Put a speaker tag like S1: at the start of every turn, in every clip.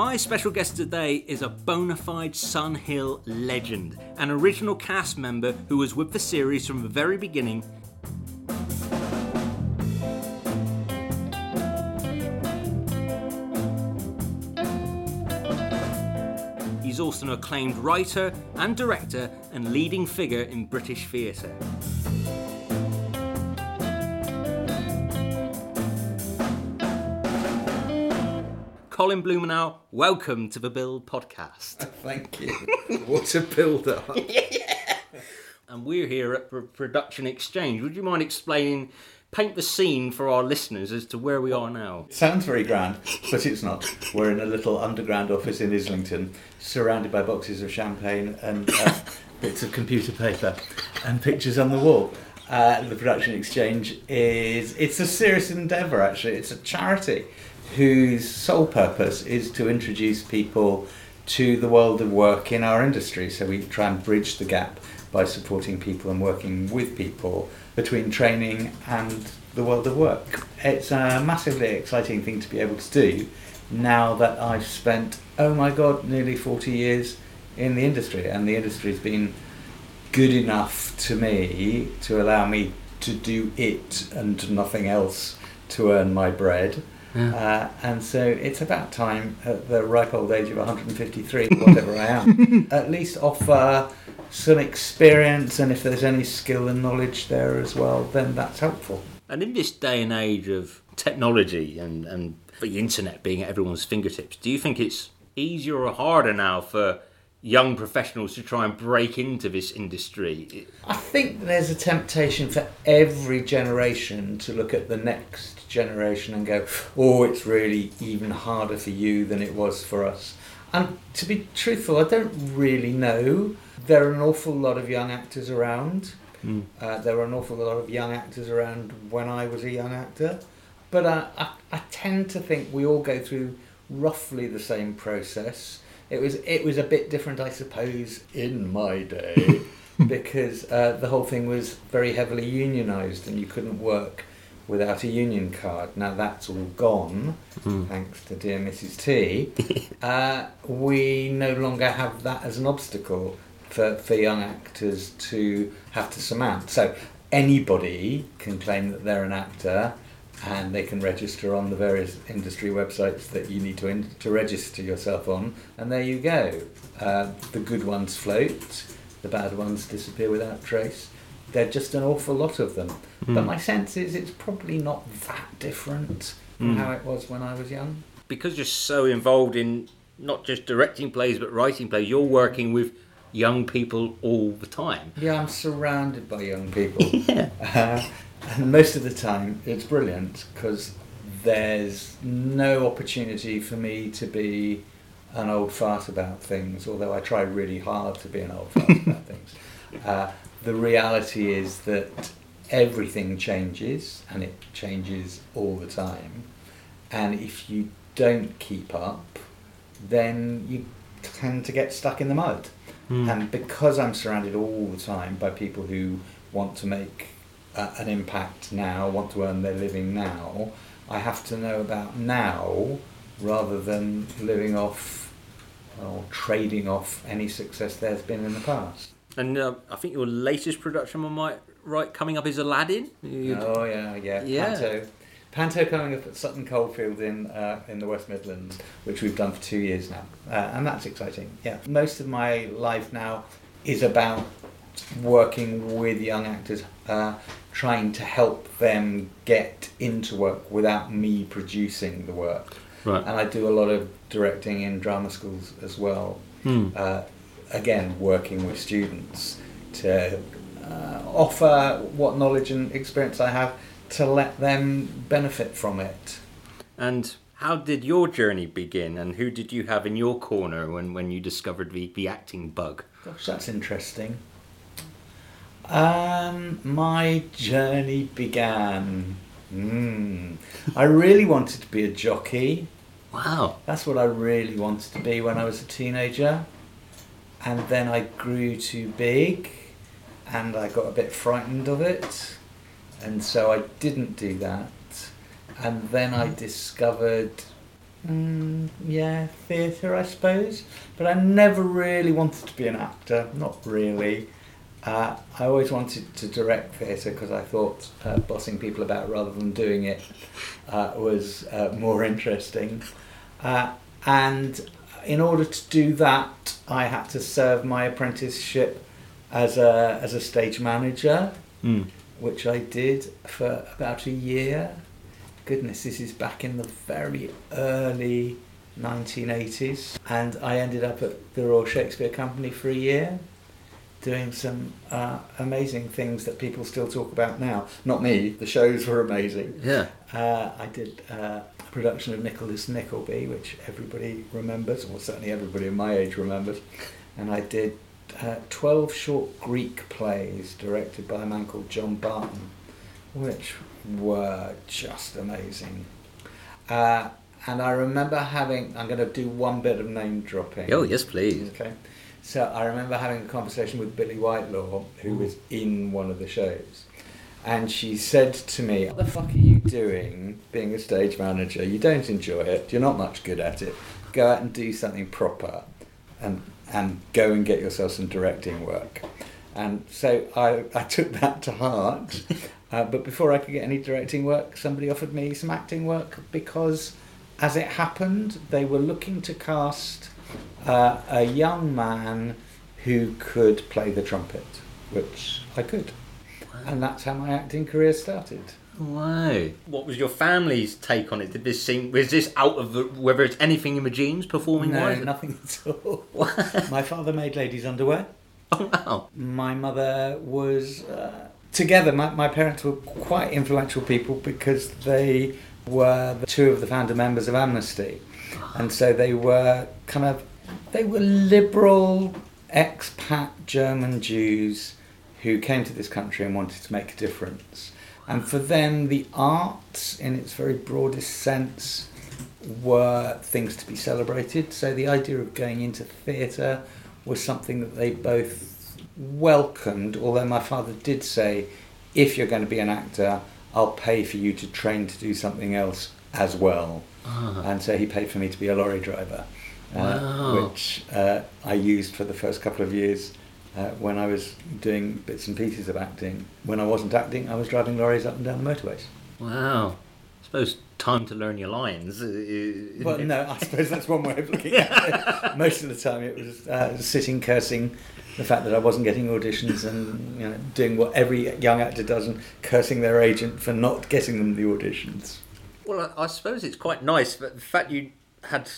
S1: My special guest today is a bona fide Sun Hill legend, an original cast member who was with the series from the very beginning. He's also an acclaimed writer and director and leading figure in British theatre. Colin Blumenau, welcome to the Bill podcast.
S2: Thank you. what a build up.
S1: And we're here at Pro- Production Exchange. Would you mind explaining, paint the scene for our listeners as to where we are now?
S2: Sounds very grand, but it's not. We're in a little underground office in Islington, surrounded by boxes of champagne and uh, bits of computer paper and pictures on the wall. Uh, the Production Exchange is it's a serious endeavour actually. It's a charity whose sole purpose is to introduce people to the world of work in our industry. So we try and bridge the gap by supporting people and working with people between training and the world of work. It's a massively exciting thing to be able to do now that I've spent, oh my god, nearly 40 years in the industry, and the industry's been good enough to me to allow me to do it and nothing else to earn my bread. Uh, and so it's about time at the ripe old age of 153, whatever I am, at least offer some experience and if there's any skill and knowledge there as well, then that's helpful.
S1: And in this day and age of technology and, and the internet being at everyone's fingertips, do you think it's easier or harder now for young professionals to try and break into this industry?
S2: I think there's a temptation for every generation to look at the next generation and go, oh, it's really even harder for you than it was for us. And to be truthful, I don't really know. There are an awful lot of young actors around.
S1: Mm.
S2: Uh, there were an awful lot of young actors around when I was a young actor. But uh, I, I tend to think we all go through roughly the same process. It was it was a bit different, I suppose, in my day, because uh, the whole thing was very heavily unionised, and you couldn't work without a union card. Now that's all gone,
S1: Mm.
S2: thanks to dear Mrs. T. uh, we no longer have that as an obstacle for, for young actors to have to surmount. So anybody can claim that they're an actor and they can register on the various industry websites that you need to, in, to register yourself on, and there you go. Uh, the good ones float, the bad ones disappear without trace. There are just an awful lot of them. But
S1: Mm.
S2: my sense is it's probably not that different from
S1: Mm.
S2: how it was when I was young.
S1: Because you're so involved in not just directing plays but writing plays, you're working with young people all the time.
S2: Yeah, I'm surrounded by young people.
S1: Yeah.
S2: Uh, and most of the time, it's brilliant because there's no opportunity for me to be an old fart about things, although I try really hard to be an old fart about things. Uh, the reality is that everything changes and it changes all the time. And if you don't keep up, then you tend to get stuck in the mud.
S1: Mm.
S2: And because I'm surrounded all the time by people who want to make uh, an impact now, want to earn their living now, I have to know about now rather than living off or trading off any success there's been in the past.
S1: And uh, I think your latest production, I might right, coming up is Aladdin. You-
S2: Oh yeah, yeah,
S1: Yeah.
S2: Panto. Panto coming up at Sutton Coldfield in uh, in the West Midlands, which we've done for two years now, uh, and that's exciting. Yeah, most of my life now is about working with young actors, uh, trying to help them get into work without me producing the work.
S1: Right.
S2: And I do a lot of directing in drama schools as well.
S1: Hmm.
S2: Uh, again, working with students to uh, offer what knowledge and experience I have to let them benefit from it.
S1: And how did your journey begin? And who did you have in your corner when, when you discovered the, the acting bug?
S2: Gosh, that's interesting. Um, my journey began. Mm, I really wanted to be a jockey.
S1: Wow.
S2: That's what I really wanted to be when I was a teenager. And then I grew too big and I got a bit frightened of it. And so I didn't do that. And then I discovered Mm, yeah, theatre, I suppose. But I never really wanted to be an actor. Not really. Uh, I always wanted to direct theatre because I thought uh, bossing people about rather than doing it uh, was uh, more interesting. Uh, and in order to do that, I had to serve my apprenticeship as a as a stage manager,
S1: Mm.
S2: which I did for about a year. Goodness, this is back in the very early 1980s, and I ended up at the Royal Shakespeare Company for a year, doing some uh, amazing things that people still talk about now. Not me; the shows were amazing.
S1: Yeah.
S2: Uh, I did uh, a production of Nicholas Nickleby, which everybody remembers, or certainly everybody of my age remembers. And I did uh, 12 short Greek plays directed by a man called John Barton, which were just amazing. Uh, and I remember having, I'm going to do one bit of name dropping.
S1: Oh, yes, please.
S2: Okay. So I remember having a conversation with Billie Whitelaw, who was in one of the shows. And she said to me, What the fuck are you doing being a stage manager? You don't enjoy it. You're not much good at it. Go out and do something proper and, and go and get yourself some directing work. And so I, I took that to heart. Uh, but before I could get any directing work, somebody offered me some acting work because, as it happened, they were looking to cast uh, a young man who could play the trumpet, which I could. And that's how my acting career started.
S1: Wow. What was your family's take on it? Did this seem was this out of the, whether it's anything Imogene's performing
S2: no,
S1: wise?
S2: nothing at all. my father made ladies' underwear.
S1: Oh wow.
S2: My mother was. Uh, together, my, my parents were quite influential people because they were the two of the founder members of Amnesty. And so they were kind of. They were liberal expat German Jews who came to this country and wanted to make a difference. And for them, the arts, in its very broadest sense, were things to be celebrated. So the idea of going into theatre was something that they both welcomed, although my father did say, if you're going to be an actor, I'll pay for you to train to do something else as well.
S1: Ah.
S2: And so he paid for me to be a lorry driver, uh,
S1: Wow.
S2: which uh, I used for the first couple of years uh, when I was doing bits and pieces of acting. When I wasn't acting, I was driving lorries up and down the motorways.
S1: Wow. I suppose time to learn your lines.
S2: Well, no, I suppose that's one way of looking at it. Most of the time, it was uh, sitting cursing the fact that I wasn't getting auditions and you know doing what every young actor does and cursing their agent for not getting them the auditions.
S1: Well, I, I suppose it's quite nice that the fact you had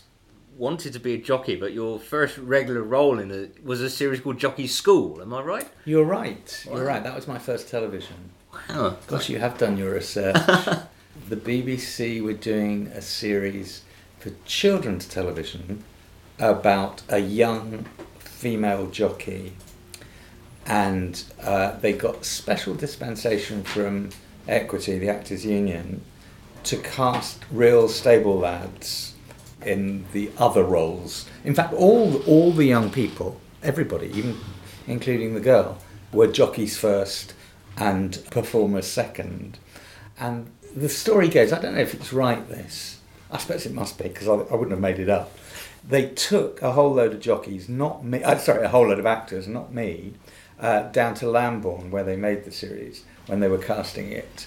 S1: wanted to be a jockey, but your first regular role in it was a series called Jockey School. Am I right?
S2: You're right. You're right. That was my first television.
S1: Wow.
S2: Gosh, you have done your research. the BBC were doing a series for children's television about a young female jockey, and uh, they got special dispensation from Equity, the Actors Union, to cast real stable lads in the other roles. In fact, all all the young people, everybody, even including the girl, were jockeys first and performers second. And the story goes, I don't know if it's right. This, I suppose it must be because I, I wouldn't have made it up. They took a whole load of jockeys, not me. Uh, sorry, a whole load of actors, not me, uh, down to Lambourn where they made the series when they were casting it,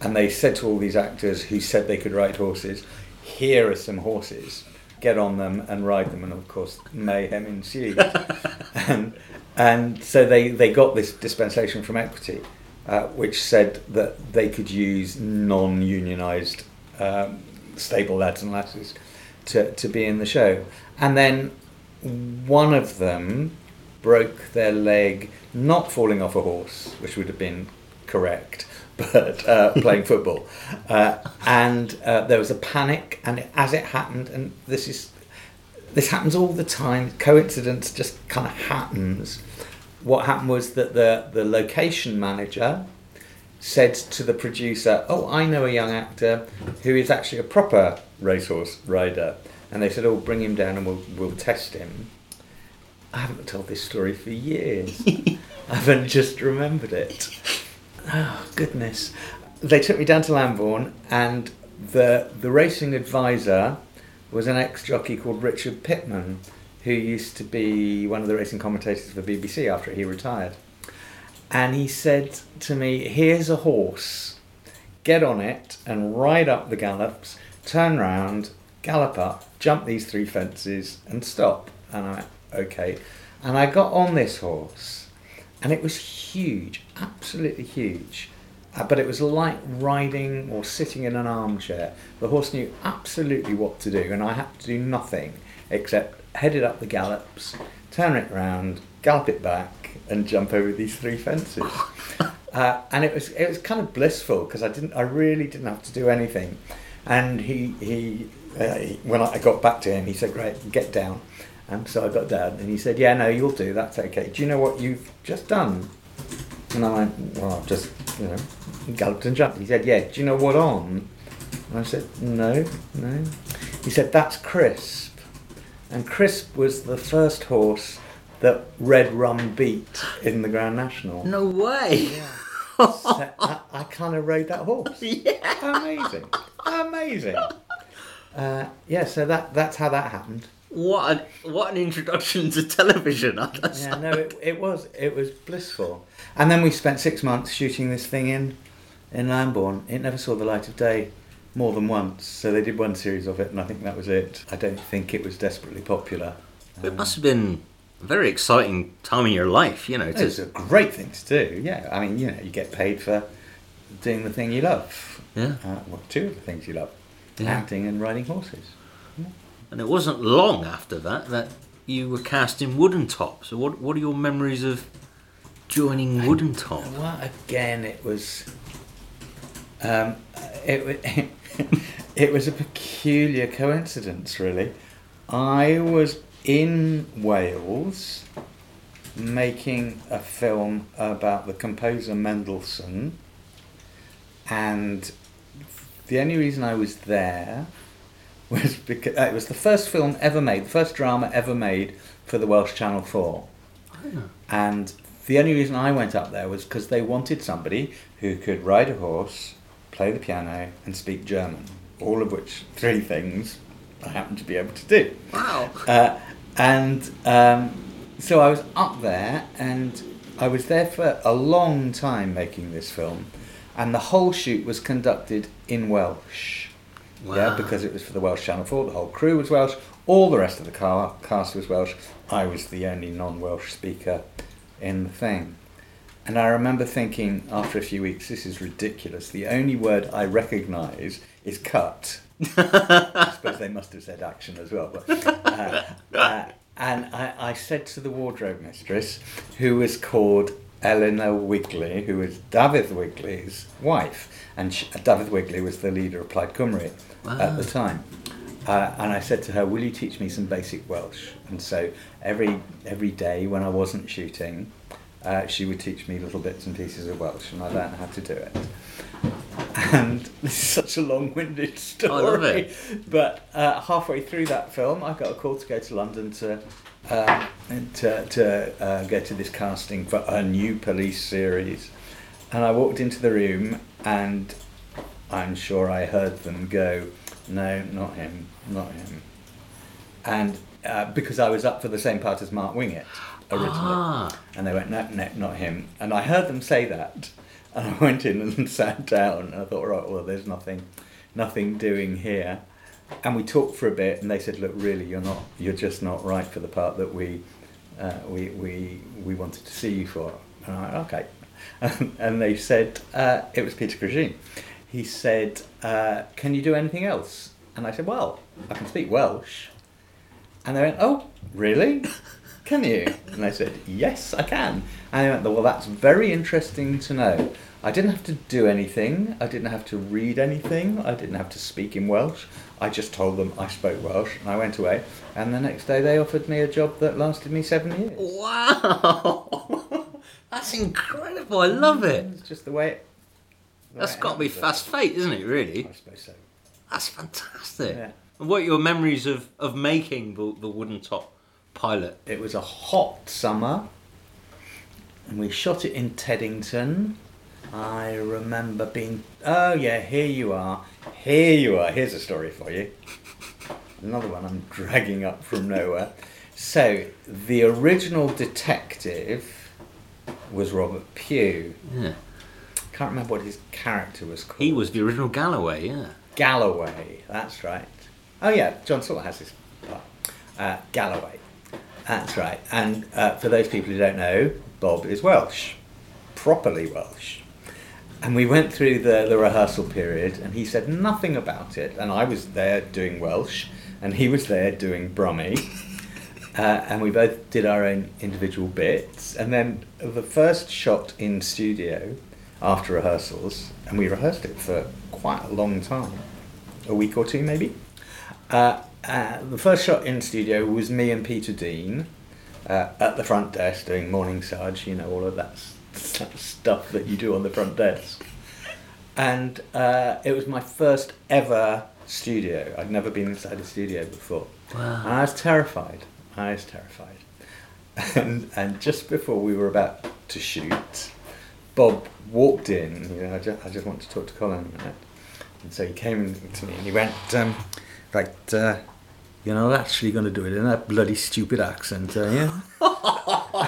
S2: and they said to all these actors who said they could ride horses, "Here are some horses. Get on them and ride them." And of course, mayhem ensued. and and so they, they got this dispensation from Equity, uh, which said that they could use non-unionised um, stable lads and lasses to, to be in the show. And then one of them broke their leg not falling off a horse, which would have been correct, but uh, playing football. Uh, and uh, there was a panic, and as it happened, and this is this happens all the time. Coincidence just kind of happens. What happened was that the the location manager said to the producer, "Oh, I know a young actor who is actually a proper racehorse rider," and they said, "Oh, bring him down and we'll we'll test him." I haven't told this story for years. I haven't just remembered it. Oh goodness! They took me down to Lambourn, and the the racing advisor was an ex jockey called Richard Pitman, who used to be one of the racing commentators for BBC after he retired. And he said to me, Here's a horse, get on it and ride up the gallops, turn round, gallop up, jump these three fences, and stop. And I Okay. And I got on this horse, and it was huge, absolutely huge. Uh, but it was like riding or sitting in an armchair. The horse knew absolutely what to do, and I had to do nothing except head it up the gallops, turn it round, gallop it back, and jump over these three fences. Uh, and it was it was kind of blissful because I didn't I really didn't have to do anything. And he he, uh, he when I got back to him, he said, "Great, get down." And so I got down, and he said, "Yeah, no, you'll do. That's okay. Do you know what you've just done?" And I went, "Well, I've just you know galloped and jumped." He said, "Yeah. Do you know what on?" And I said, "No, no." He said, "That's Crisp." And Crisp was the first horse that Red Rum beat in the Grand National.
S1: No way.
S2: So I, I kind of rode that horse.
S1: yeah.
S2: Amazing, amazing. Uh, yeah, so that that's how that happened.
S1: What an what an introduction to television.
S2: Yeah, no, it, it was it was blissful. And then we spent six months shooting this thing in in Lambourn. It never saw the light of day more than once. So they did one series of it, and I think that was it. I don't think it was desperately popular.
S1: It must have been a very exciting time in your life, you know. To,
S2: It's a great thing to do. Yeah, I mean, you know, you get paid for doing the thing you love.
S1: yeah.
S2: Uh, well, two of the things you love:
S1: Yeah.
S2: acting and riding horses.
S1: And it wasn't long after that that you were cast in Woodentop. So what what are your memories of joining Woodentop?
S2: Well, again, it was. Um, it it was a peculiar coincidence, really. I was in Wales making a film about the composer Mendelssohn, and the only reason I was there was because uh, it was the first film ever made, the first drama ever made for the Welsh Channel Four. And the only reason I went up there was because they wanted somebody who could ride a horse, play the piano, and speak German. All of which three things I happen to be able to do.
S1: Wow.
S2: Uh, and um, so I was up there, and I was there for a long time making this film, and the whole shoot was conducted in Welsh. Yeah, because it was for the Welsh Channel 4, the whole crew was Welsh, all the rest of the car, cast was Welsh. I was the only non Welsh speaker in the thing. And I remember thinking after a few weeks, this is ridiculous. The only word I recognise is cut. I suppose they must have said action as well. But, uh, uh, and I, I said to the wardrobe mistress, who was called Eleanor Wigley, who was David Wigley's wife, and she, David Wigley was the leader of Plaid Cymru at the time. Uh, and I said to her, "Will you teach me some basic Welsh?" And so every every day when I wasn't shooting, uh, she would teach me little bits and pieces of Welsh, and I learned how to do it. And this is such a long-winded story. But uh, halfway through that film, I got a call to go to London to uh, to, to uh, go to this casting for a new police series. And I walked into the room, and I'm sure I heard them go, "No, not him, not him." And uh, because I was up for the same part as Mark Wingett originally.
S1: Ah.
S2: And they went, no, no, not him. And I heard them say that. And I went in and sat down. And I thought, right, well, there's nothing, nothing doing here. And we talked for a bit. And they said, look, really, you're not, you're just not right for the part that we, uh, we, we, we wanted to see you for. And I okay. And, they said, uh, it was Peter Cregeen. He said, uh, can you do anything else? And I said, well, I can speak Welsh. And they went, oh, really? Can you? And I said, yes, I can. And they went, well, that's very interesting to know. I didn't have to do anything. I didn't have to read anything. I didn't have to speak in Welsh. I just told them I spoke Welsh and I went away. And the next day they offered me a job that lasted me seven years.
S1: Wow. That's incredible. I love it.
S2: It's just the way it. the
S1: That's
S2: way
S1: got to be fast fate, isn't it, really?
S2: I suppose so.
S1: That's fantastic.
S2: Yeah.
S1: And what are your memories of, of making the, the Woodentop pilot?
S2: It was a hot summer, and we shot it in Teddington. I remember being, oh yeah, here you are, here you are. Here's a story for you. another one I'm dragging up from nowhere. So the original detective was Robert Pugh.
S1: Yeah.
S2: Can't remember what his character was called.
S1: He was the original Galloway, yeah.
S2: Galloway. That's right. Oh yeah, John Salthouse his part. Uh, Galloway. That's right. And uh, for those people who don't know, Bob is Welsh, properly Welsh. And we went through the, the rehearsal period, and he said nothing about it. And I was there doing Welsh, and he was there doing Brummie. Uh, and we both did our own individual bits. And then the first shot in studio after rehearsals, and we rehearsed it for quite a long time a week or two maybe. Uh, uh, the first shot in studio was me and Peter Dean uh, at the front desk doing morning sarge, you know, all of that, s- that stuff that you do on the front desk. And uh, it was my first ever studio. I'd never been inside a studio before.
S1: Wow.
S2: And I was terrified. I was terrified. And, and just before we were about to shoot, Bob walked in. You know, I just, I just want to talk to Colin a minute. And so he came to me and he went, um, right, uh, you're not actually going to do it in that bloody stupid accent, are you?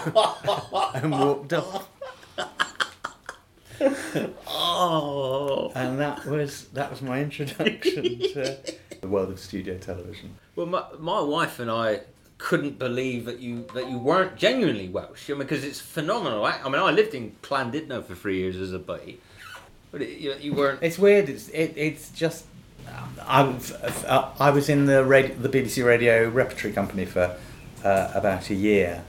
S2: and walked off.
S1: Oh.
S2: And that was that was my introduction to the world of studio television.
S1: Well, my, my wife and I couldn't believe that you that you weren't genuinely Welsh. I mean, because it's phenomenal. I, I mean, I lived in Llandudno for three years as a boy, but it, you, you weren't.
S2: It's weird. It's it, it's just. I was uh, I was in the radio, the BBC Radio Repertory Company for uh, about a year,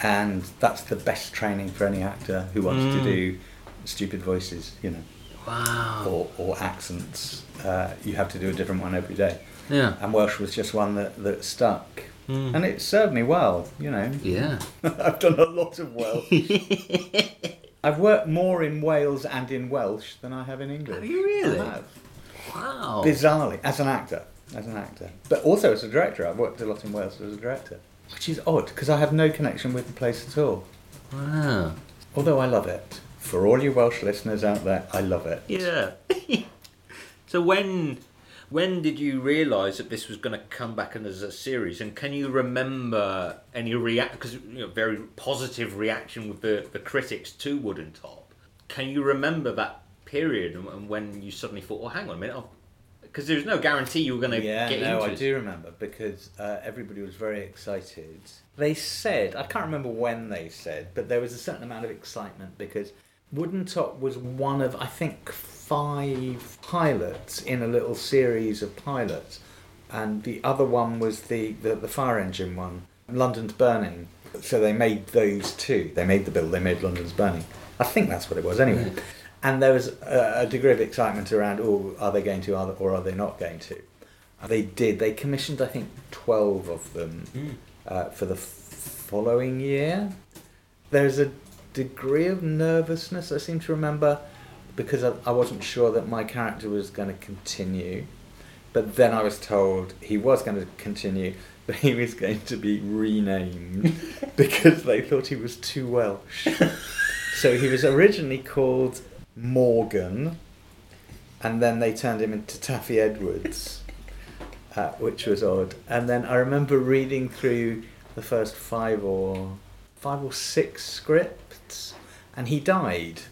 S2: and that's the best training for any actor who wants to
S1: Mm.
S2: do stupid voices, you know,
S1: Wow.
S2: or, or accents. Uh, you have to do a different one every day,
S1: Yeah.
S2: and Welsh was just one that, that stuck,
S1: Mm.
S2: and it served me well. You know,
S1: Yeah.
S2: I've done a lot of Welsh. I've worked more in Wales and in Welsh than I have in English.
S1: Have you really?
S2: I have.
S1: Wow.
S2: bizarrely as an actor as an actor but also as a director i've worked a lot in wales as a director which is odd because i have no connection with the place at all
S1: Wow.
S2: although i love it for all you welsh listeners out there i love it
S1: Yeah. so when when did you realise that this was going to come back as a series? And can you remember any react? Because you know, very positive reaction with the the critics to Woodentop. Can you remember that period and, and when you suddenly thought, "Oh, hang on a minute," because there was no guarantee you were going to
S2: yeah
S1: get
S2: no
S1: into
S2: i
S1: it.
S2: do remember because uh, everybody was very excited they said i can't remember when they said but there was a certain amount of excitement because woodentop was one of i think five pilots in a little series of pilots. And the other one was the, the, the fire engine one london's burning. So they made those two. They made the bill they made london's burning. I think that's what it was anyway.
S1: Yeah.
S2: and there was a, a degree of excitement around oh are they going to or are they not going to? They did. They commissioned i think 12 of them
S1: Mm.
S2: uh, for the f- following year. There's a degree of nervousness i seem to remember because I, I wasn't sure that my character was going to continue. But then i was told he was going to continue but he was going to be renamed because they thought he was too welsh. So he was originally called morgan and then they turned him into taffy edwards uh, which was odd. And then I remember reading through the first five or five or six scripts, and he died.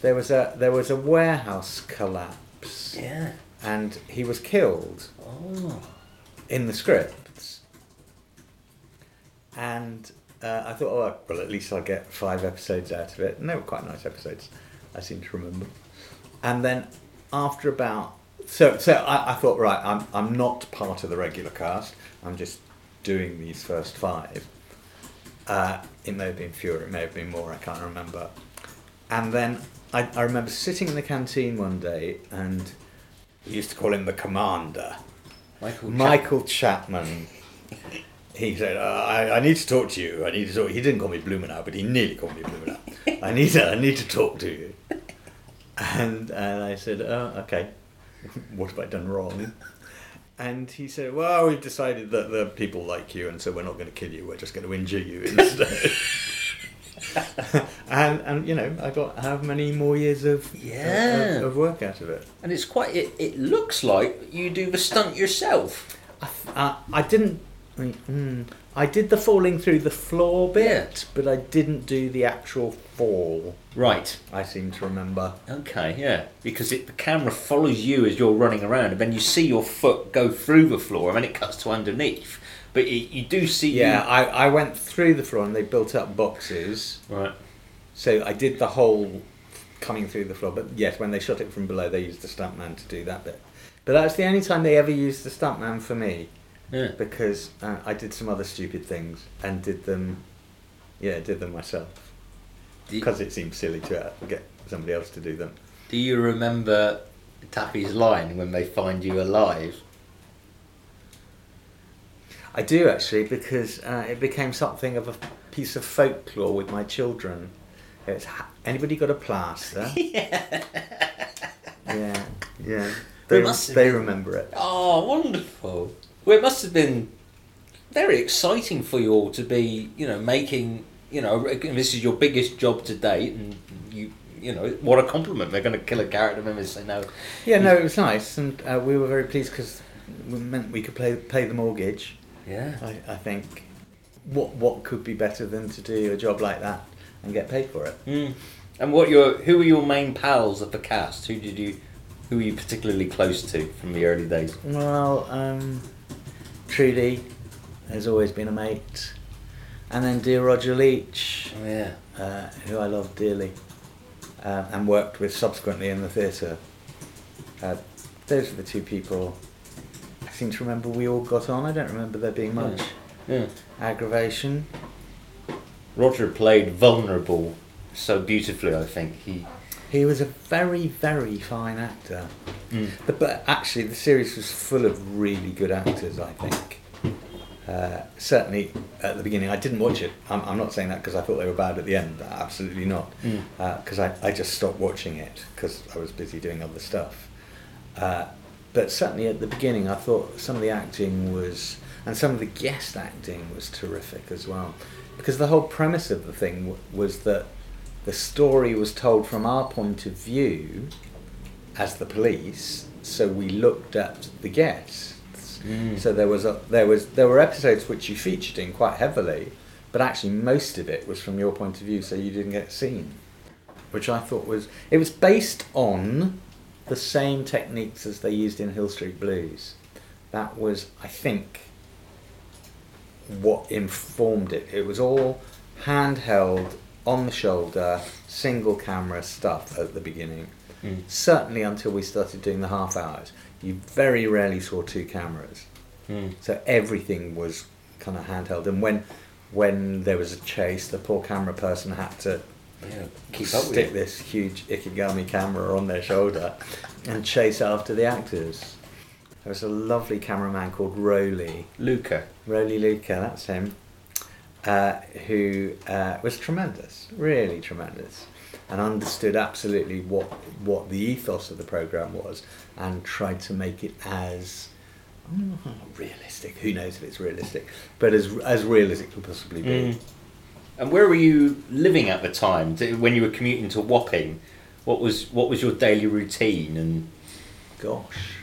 S2: There was a there was a warehouse collapse,
S1: Yeah.
S2: and he was killed
S1: Oh.
S2: in the scripts. And uh, I thought, oh well, at least I'll get five episodes out of it, and they were quite nice episodes. I seem to remember. And then after about so so I, I thought right, I'm I'm not part of the regular cast. I'm just doing these first five. Uh, it may have been fewer, it may have been more. I can't remember. And then I, I remember sitting in the canteen one day, and we used to call him the commander.
S1: Michael.
S2: Michael Chapman. He said, uh, I, "I need to talk to you. I need to talk." He didn't call me Blumenau, but he nearly called me Blumenau. I need to, I need to talk to you. And and I said, "Oh, okay. what have I done wrong?" And he said, "Well, we've decided that the people like you, and so we're not going to kill you. We're just going to injure you instead." and and you know, I got how many more years of
S1: Yeah.
S2: of, of work out of it.
S1: And it's quite. It, it looks like you do the stunt yourself.
S2: I uh, I didn't. I, mean, mm, I did the falling through the floor bit, but I didn't do the actual fall.
S1: Right.
S2: I seem to remember.
S1: Okay, yeah. Because it, the camera follows you as you're running around, and then you see your foot go through the floor, and then it cuts to underneath. But you, you do see.
S2: Yeah,
S1: You,
S2: I, I went through the floor and they built up boxes.
S1: right.
S2: So I did the whole coming through the floor. But yes, when they shot it from below, they used the stuntman to do that bit. But that's the only time they ever used the stuntman for me
S1: Yeah.
S2: because uh, I did some other stupid things and did them, yeah, did them myself because it seemed silly to uh, get somebody else to do them.
S1: do you remember Taffy's line when they find you alive?
S2: I do actually because uh, it became something of a piece of folklore with my children. It's anybody got a plaster?
S1: yeah.
S2: yeah, yeah. They,
S1: must
S2: they
S1: been-
S2: remember it.
S1: Oh, wonderful. Well, it must have been very exciting for you all to be, you know, making, you know, this is your biggest job to date, and you, you know, what a compliment. They're going to kill a character member and say no.
S2: Yeah, no, it was nice, and uh, we were very pleased because it meant we could pay pay the mortgage.
S1: Yeah.
S2: I, I think what what could be better than to do a job like that and get paid for it?
S1: Mm. And what your who were your main pals of the cast? Who did you, who were you particularly close to from the early days?
S2: Well, um, Trudy has always been a mate, and then dear Roger Leach,
S1: Oh yeah.
S2: uh, who I love dearly, uh, and worked with subsequently in the theatre. Uh, those are the two people. I seem to remember we all got on. I don't remember there being much
S1: Yeah.
S2: aggravation.
S1: Roger played vulnerable so beautifully. I think he.
S2: He was a very, very fine actor.
S1: Mm.
S2: But, but actually, the series was full of really good actors, I think. Uh, certainly at the beginning, I didn't watch it. I'm, I'm not saying that because I thought they were bad at the end. Absolutely not.
S1: Mm.
S2: Because I, I just stopped watching it because I was busy doing other stuff. Uh, but certainly at the beginning, I thought some of the acting was, and some of the guest acting was terrific as well. Because the whole premise of the thing w- was that the story was told from our point of view as the police, so we looked at the guests.
S1: Mm.
S2: So there was a, there was there were episodes which you featured in quite heavily, but actually most of it was from your point of view, so you didn't get seen, which I thought was it was based on the same techniques as they used in Hill Street Blues. That was, I think, what informed it. It was all handheld, on the shoulder, single camera stuff at the beginning.
S1: Mm.
S2: Certainly until we started doing the half hours. You very rarely saw two cameras.
S1: Mm.
S2: So everything was kind of handheld. And when when there was a chase, the poor camera person had to
S1: Yeah. Keep up with
S2: stick this huge Ikegami camera on their shoulder and chase after the actors. There was a lovely cameraman called Rowley,
S1: Luca.
S2: Rowley Luca, that's him, uh, who uh, was tremendous, really tremendous, and understood absolutely what what the ethos of the program was, and tried to make it as mm, realistic. Who knows if it's realistic, but as as real as it could possibly be.
S1: Mm. And where were you living at the time? When you were commuting to Wapping, what was what was your daily routine? And
S2: Gosh.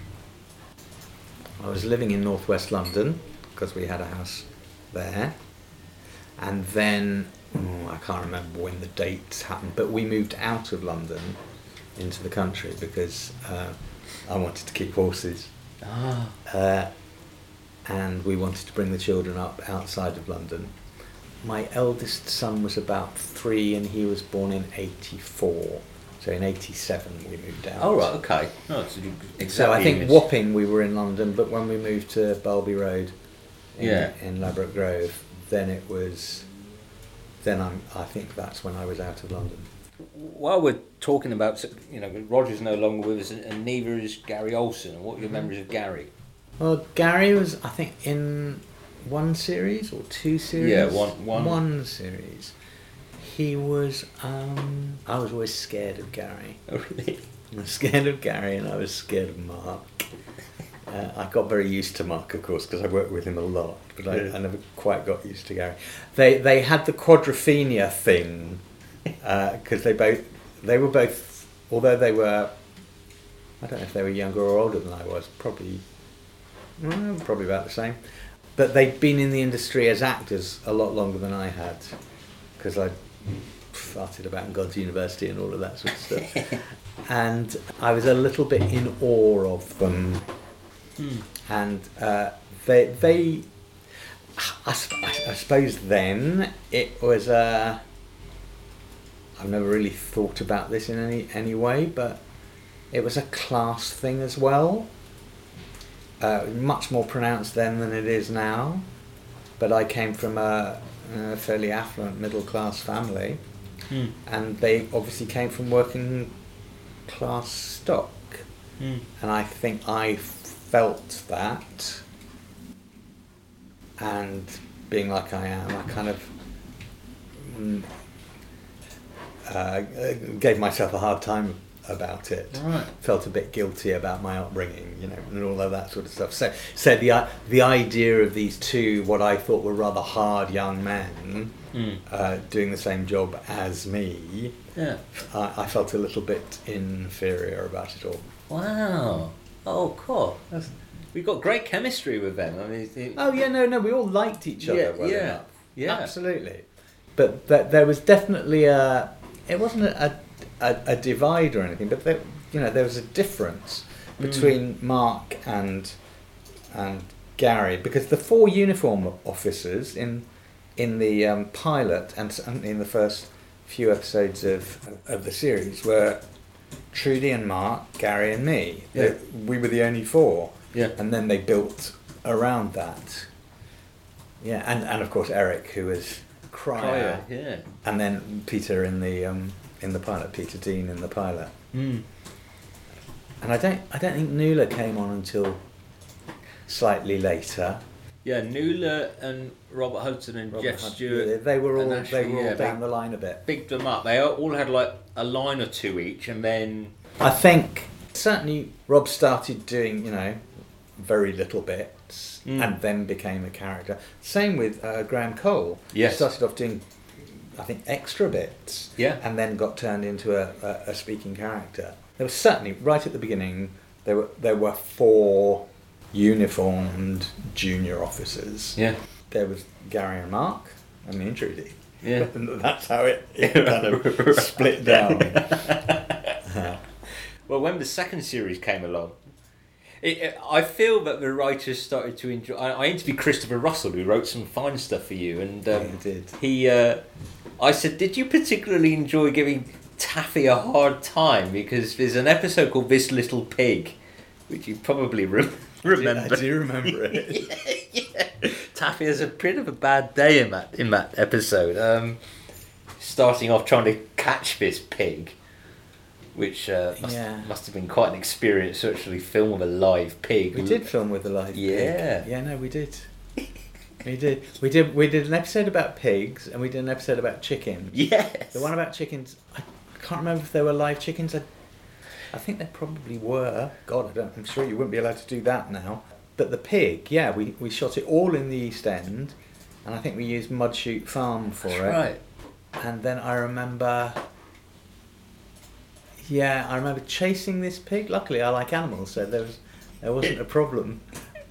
S2: I was living in northwest London because we had a house there. And then, oh, I can't remember when the dates happened, but we moved out of London into the country because uh, I wanted to keep horses.
S1: ah,
S2: Uh, and we wanted to bring the children up outside of London. My eldest son was about three and he was born in 84. So in 87 we moved out.
S1: oh right, okay. No, so exactly
S2: So I think
S1: missed-
S2: Wapping we were in London, but when we moved to Balby Road, in,
S1: Yeah.
S2: in Ladbroke Grove, then it was. Then I'm. I think that's when I was out of London.
S1: While we're talking about, you know, Roger's no longer with us, and neither is Gary Olsen. What are your memories of Gary?
S2: Well, Gary was I think in one series or two series.
S1: Yeah, one- one.
S2: One series. He was. Um, I was always scared of Gary.
S1: Oh, really?
S2: I was scared of Gary and I was scared of Mark. Uh, I got very used to Mark, of course, because I worked with him a lot, but I,
S1: Yeah.
S2: I never quite got used to Gary. They they had the quadrophenia thing because they both they were both although they were I don't know if they were younger or older than I was probably well, probably about the same. But they'd been in the industry as actors a lot longer than I had, because I farted about God's University and all of that sort of stuff. and I was a little bit in awe of them. And uh, they, they I, I suppose then it was a. I've never really thought about this in any any way, but it was a class thing as well. Uh, much more pronounced then than it is now. But I came from a, a fairly affluent middle class family,
S1: Hmm.
S2: and they obviously came from working class stock.
S1: Hmm.
S2: And I think I felt that, and being like I am, I kind of mm, uh, gave myself a hard time about it.
S1: Right.
S2: Felt a bit guilty about my upbringing, you know, and all of that sort of stuff. So, so the the idea of these two, what I thought were rather hard young men,
S1: Hmm.
S2: uh, doing the same job as me,
S1: Yeah.
S2: I, I felt a little bit inferior about it all.
S1: Wow. Oh, cool. That's, we've got great chemistry with them. I mean, it-
S2: Oh yeah, no, no, we all liked each other.
S1: Yeah,
S2: well
S1: yeah,
S2: enough.
S1: yeah.
S2: absolutely. But th- there was definitely a. It wasn't a, a, a divide or anything, but there, you know, there was a difference
S1: Mm.
S2: between Mark and and Gary because the four uniform officers in in the um, pilot and and in the first few episodes of of the series were Trudy and Mark, Gary and me.
S1: Yeah.
S2: They- we were the only four
S1: Yeah.
S2: and then they built around that. Yeah, and, and of course Eric, who was Cryer,
S1: Cryer, yeah.
S2: and then Peter in the um, in the pilot, Peter Dean in the pilot,
S1: Hmm.
S2: and I don't I don't think Nula came on until slightly later.
S1: Yeah, Nula and Robert Hudson and
S2: Robert
S1: Jeff
S2: Hunt-
S1: Stewart.
S2: they were all
S1: and
S2: they were all
S1: yeah,
S2: down
S1: they
S2: the line a bit.
S1: bigged them up. They all had like a line or two each, and then
S2: I think certainly Rob started doing you know very little bits
S1: Mm.
S2: and then became a character. Same with uh, Graham Cole.
S1: Yes.
S2: He started off doing I think extra bits.
S1: Yeah.
S2: And then got turned into a, a, a speaking character. There was certainly right at the beginning there were there were four uniformed junior officers.
S1: yeah,
S2: There was Gary and Mark and me and Trudy.
S1: Yeah.
S2: And that's how it, it kind of split down.
S1: Well, when the second series came along, it, it, I feel that the writers started to enjoy. I, I interviewed Christopher Russell, who wrote some fine stuff for you, and um,
S2: Yeah, he did.
S1: He, uh, I said, did you particularly enjoy giving Taffy a hard time? Because there's an episode called This Little Pig, which you probably re- remember.
S2: I do remember it.
S1: yeah. Taffy has a bit of a bad day in that in that episode. Um, starting off trying to catch this pig, which uh, must,
S2: Yeah.
S1: must have been quite an experience to actually film with a live pig.
S2: We did film with a live
S1: Yeah.
S2: pig. Yeah, Yeah no, we did. We did. We did. We did an episode about pigs, and we did an episode about chickens.
S1: Yes.
S2: The one about chickens, I, I can't remember if they were live chickens. I, I think there probably were. God, I don't. I'm sure you wouldn't be allowed to do that now. But the pig, yeah, we, we shot it all in the East End, and I think we used Mudchute Farm for
S1: That's
S2: it.
S1: right.
S2: And then I remember, yeah, I remember chasing this pig. Luckily, I like animals, so there was there wasn't a problem.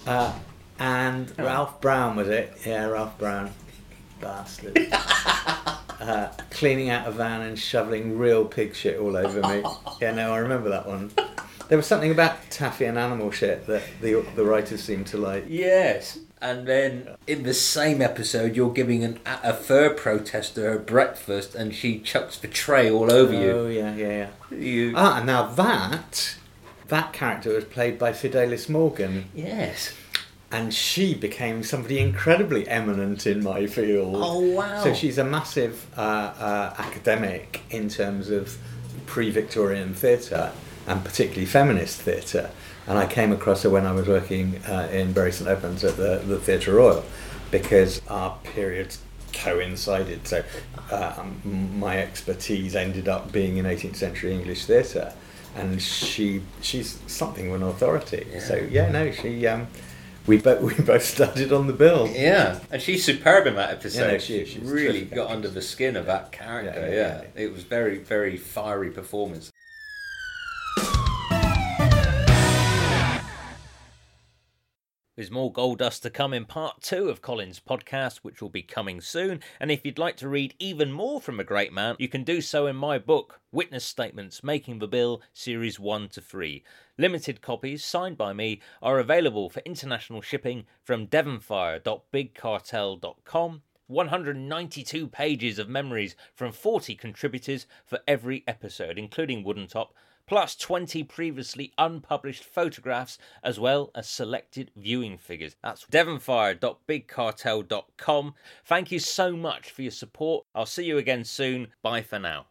S2: Uh, and Ralph Brown was it? Yeah, Ralph Brown, bastard. uh, cleaning out a van and shoveling real pig shit all over me. Yeah, no, I remember that one. There was something about taffy and animal shit that the the writers seemed to like.
S1: Yes. And then in the same episode, you're giving an, a fur protester a breakfast, and she chucks the tray all over you.
S2: Oh yeah, yeah, yeah.
S1: you.
S2: Ah, and now that that character was played by Fidelis Morgan,
S1: yes.
S2: And she became somebody incredibly eminent in my field.
S1: Oh wow.
S2: So she's a massive uh, uh, academic in terms of pre-Victorian theatre and particularly feminist theatre. And I came across her when I was working uh, in Bury St Edmunds at the, the Theatre Royal because our periods coincided. So uh, um, my expertise ended up being in 18th century English theatre. And she she's something of an authority.
S1: Yeah.
S2: So yeah, no, she um, we both we both started on the bill.
S1: Yeah, and she's superb in that episode.
S2: Yeah, no, she is. She's
S1: really got
S2: actress.
S1: under the skin of that character.
S2: Yeah,
S1: Yeah,
S2: yeah, yeah.
S1: it was very, very fiery performance. There's more gold dust to come in part two of Colin's podcast, which will be coming soon. And if you'd like to read even more from a great man, you can do so in my book, Witness Statements Making the Bill, Series 1 to 3. Limited copies, signed by me, are available for international shipping from devonfire.bigcartel.com. 192 pages of memories from 40 contributors for every episode, including Woodentop plus 20 previously unpublished photographs, as well as selected viewing figures. That's devonfire.bigcartel.com. Thank you so much for your support. I'll see you again soon. Bye for now.